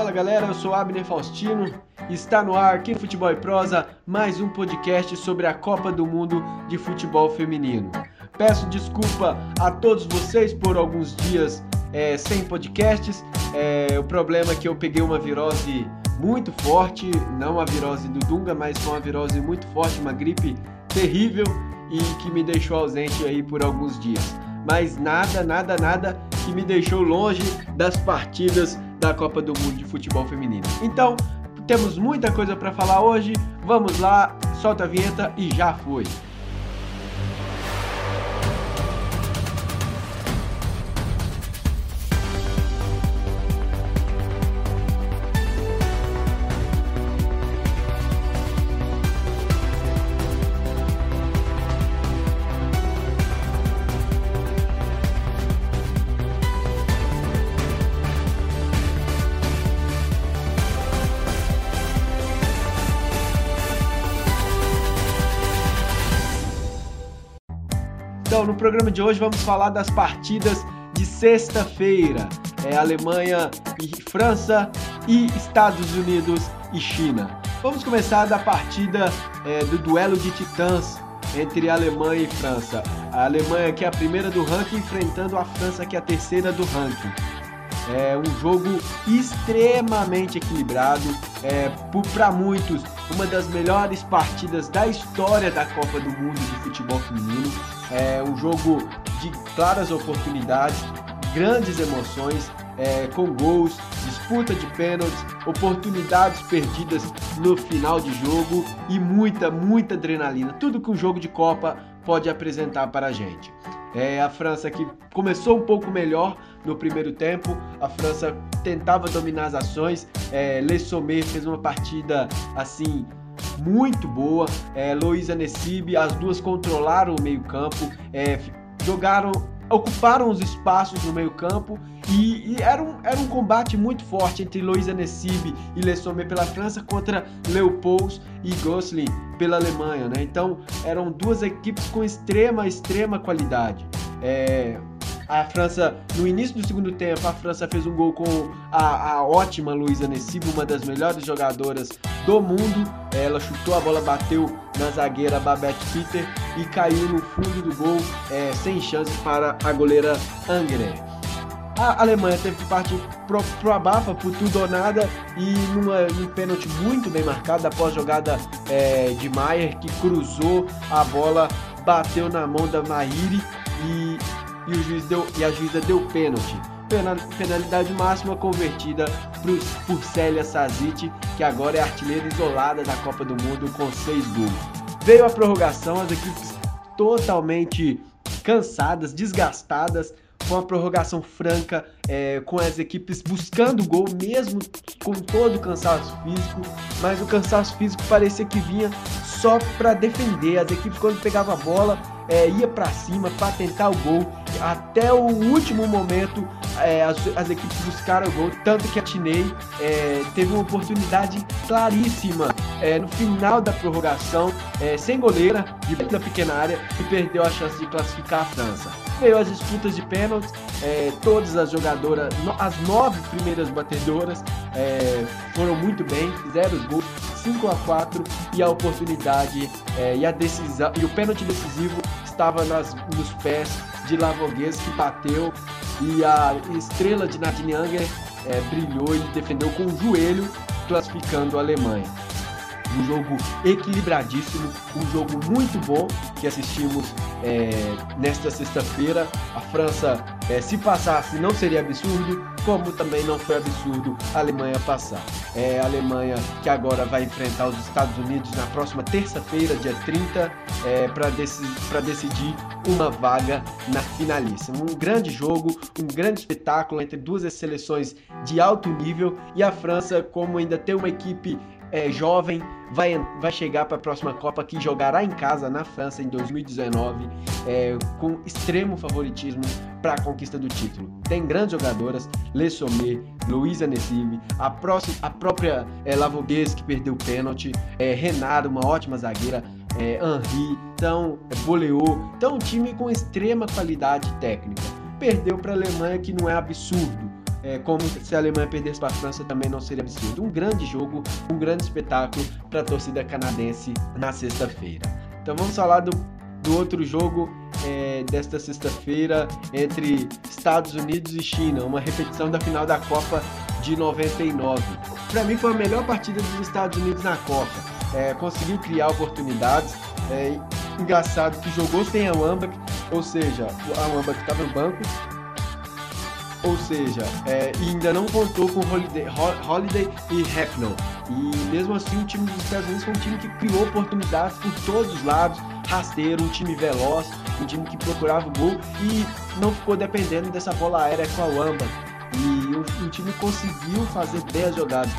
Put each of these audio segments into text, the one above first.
Fala galera, eu sou Abner Faustino está no ar aqui no Futebol e Prosa mais um podcast sobre a Copa do Mundo de Futebol Feminino. Peço desculpa a todos vocês por alguns dias é, sem podcasts. É, o problema é que eu peguei uma virose muito forte, não a virose do Dunga, mas uma virose muito forte, uma gripe terrível e que me deixou ausente aí por alguns dias. Mas nada, nada, nada que me deixou longe das partidas da Copa do Mundo de Futebol Feminino. Então, temos muita coisa para falar hoje. Vamos lá, solta a vinheta e já foi. No programa de hoje vamos falar das partidas de sexta-feira. É Alemanha e França e Estados Unidos e China. Vamos começar da partida é, do duelo de titãs entre Alemanha e França. A Alemanha que é a primeira do ranking enfrentando a França que é a terceira do ranking. É um jogo extremamente equilibrado, é, para muitos uma das melhores partidas da história da Copa do Mundo de futebol feminino. É um jogo de claras oportunidades, grandes emoções, é, com gols, disputa de pênaltis, oportunidades perdidas no final de jogo e muita, muita adrenalina. Tudo que um jogo de Copa pode apresentar para a gente. É, a França que começou um pouco melhor no primeiro tempo, a França tentava dominar as ações, é, Le fez uma partida assim muito boa. É, Luísa Nessib, as duas controlaram o meio-campo, é, jogaram, ocuparam os espaços no meio-campo e, e, era, um, era um combate muito forte entre Luísa Nessib e Le Sommer pela França contra Leopolds e Gosling pela Alemanha, né? Então eram duas equipes com extrema, extrema qualidade. É, a França, no início do segundo tempo, a França fez um gol com a, a ótima Luísa Nessibo, uma das melhores jogadoras do mundo. Ela chutou, a bola bateu na zagueira Babette Peter e caiu no fundo do gol, é, sem chance para a goleira Angre. A Alemanha teve que partir pro, pro abafa, por tudo ou nada, e numa, num pênalti muito bem marcado após jogada é, de Maier, que cruzou a bola, bateu na mão da Maíri e e, o juiz deu, e a juíza deu pênalti. Penalidade máxima convertida por, Célia Sazic, que agora é artilheira isolada da Copa do Mundo com seis gols. Veio a prorrogação, as equipes totalmente cansadas, desgastadas, foi uma prorrogação franca, é, com as equipes buscando gol, mesmo com todo o cansaço físico, mas o cansaço físico parecia que vinha só para defender. As equipes, quando pegavam a bola, é, ia para cima para tentar o gol. Até o último momento, é, as, as, equipes buscaram o gol, tanto que a Tinei é, teve uma oportunidade claríssima é, no final da prorrogação, é, sem goleira, de da pequena área, e perdeu a chance de classificar a França. Veio as disputas de pênaltis, é, todas as jogadoras, as nove primeiras batedoras foram muito bem, fizeram os gols 5 a 4 e a oportunidade e a decisão e o pênalti decisivo estava nas, nos pés de Lavogues que bateu e a estrela de Anger é, brilhou e defendeu com o joelho, classificando a Alemanha. Um jogo equilibradíssimo, um jogo muito bom que assistimos é, nesta sexta-feira. A França, é, se passasse, não seria absurdo, como também não foi absurdo a Alemanha passar. É a Alemanha que agora vai enfrentar os Estados Unidos na próxima terça-feira, dia 30, é, para deci decidir uma vaga na finalíssima. Um grande jogo, um grande espetáculo entre duas seleções de alto nível e a França, como ainda tem uma equipe é, jovem, vai, vai chegar para a próxima Copa que jogará em casa na França em 2019, é, com extremo favoritismo para a conquista do título. Tem grandes jogadoras, Le Sommer, Luísa Nessive, a, próxima, a própria é, que perdeu o pênalti, é, Renato, uma ótima zagueira, é, Henri, então, é, então um time com extrema qualidade técnica. Perdeu para a Alemanha que não é absurdo, é, como se a Alemanha perdesse para a França também não seria absurdo. Um grande jogo, um grande espetáculo para a torcida canadense na sexta-feira. Então vamos falar do, do outro jogo é, desta sexta-feira entre Estados Unidos e China, uma repetição da final da Copa de 99. Para mim foi a melhor partida dos Estados Unidos na Copa. É, conseguiu criar oportunidades. É, engraçado que jogou sem a Wambach, ou seja, a Wambach estava no banco, ou seja, é, ainda não contou com Holiday, Holiday e Hacknell. E mesmo assim, o time dos Estados Unidos foi um time que criou oportunidades por todos os lados, rasteiro, um time veloz, um time que procurava o gol e não ficou dependendo dessa bola aérea com a Wamba. E o, o time conseguiu fazer 10 jogadas.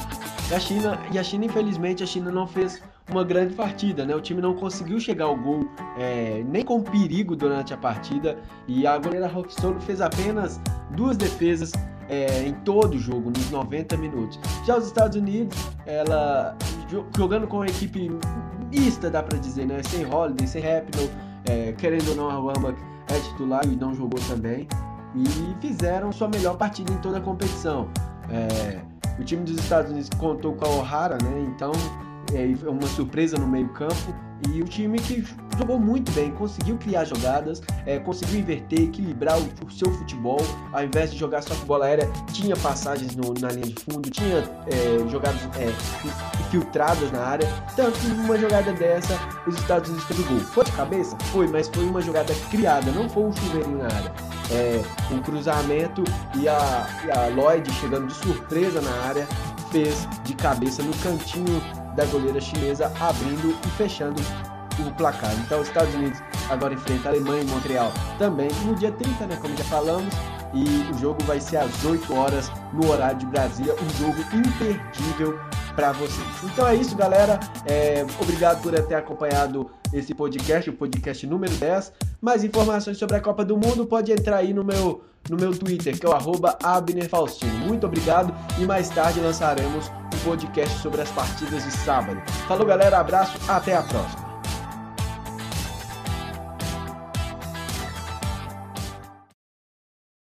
E a China, e a China, infelizmente, a China não fez uma grande partida, né? O time não conseguiu chegar ao gol é, nem com perigo durante a partida e a goleira Rock Solo fez apenas duas defesas é, em todo o jogo, nos 90 minutos. Já os Estados Unidos, ela jogando com a equipe mista, dá para dizer, né? Sem Holiday, sem Rapinoe, é, querendo ou não, a Wamba é titular e não jogou também. E fizeram sua melhor partida em toda a competição. É, o time dos Estados Unidos contou com a O'Hara, né? Então é uma surpresa no meio campo e o time que jogou muito bem, conseguiu criar jogadas, é, conseguiu inverter, equilibrar o, o, seu futebol, ao invés de jogar só com bola aérea, tinha passagens no, na linha de fundo, tinha é, jogadas é, filtradas na área, tanto que numa jogada dessa os Estados Unidos fez gol. Foi de cabeça? Foi, mas foi uma jogada criada, não foi um chuveirinho na área. É, um cruzamento e a, e a Lloyd chegando de surpresa na área fez de cabeça no cantinho da goleira chinesa, abrindo e fechando o placar. Então, os Estados Unidos agora enfrenta a Alemanha em Montreal também no dia 30, né, como já falamos, e o jogo vai ser às 8 horas no horário de Brasília, um jogo imperdível para vocês. Então é isso, galera. É, obrigado por ter acompanhado esse podcast, o podcast número 10. Mais informações sobre a Copa do Mundo pode entrar aí no meu no meu Twitter, que é o arroba Faustino. Muito obrigado e mais tarde lançaremos um podcast sobre as partidas de sábado. Falou, galera, abraço, até a próxima.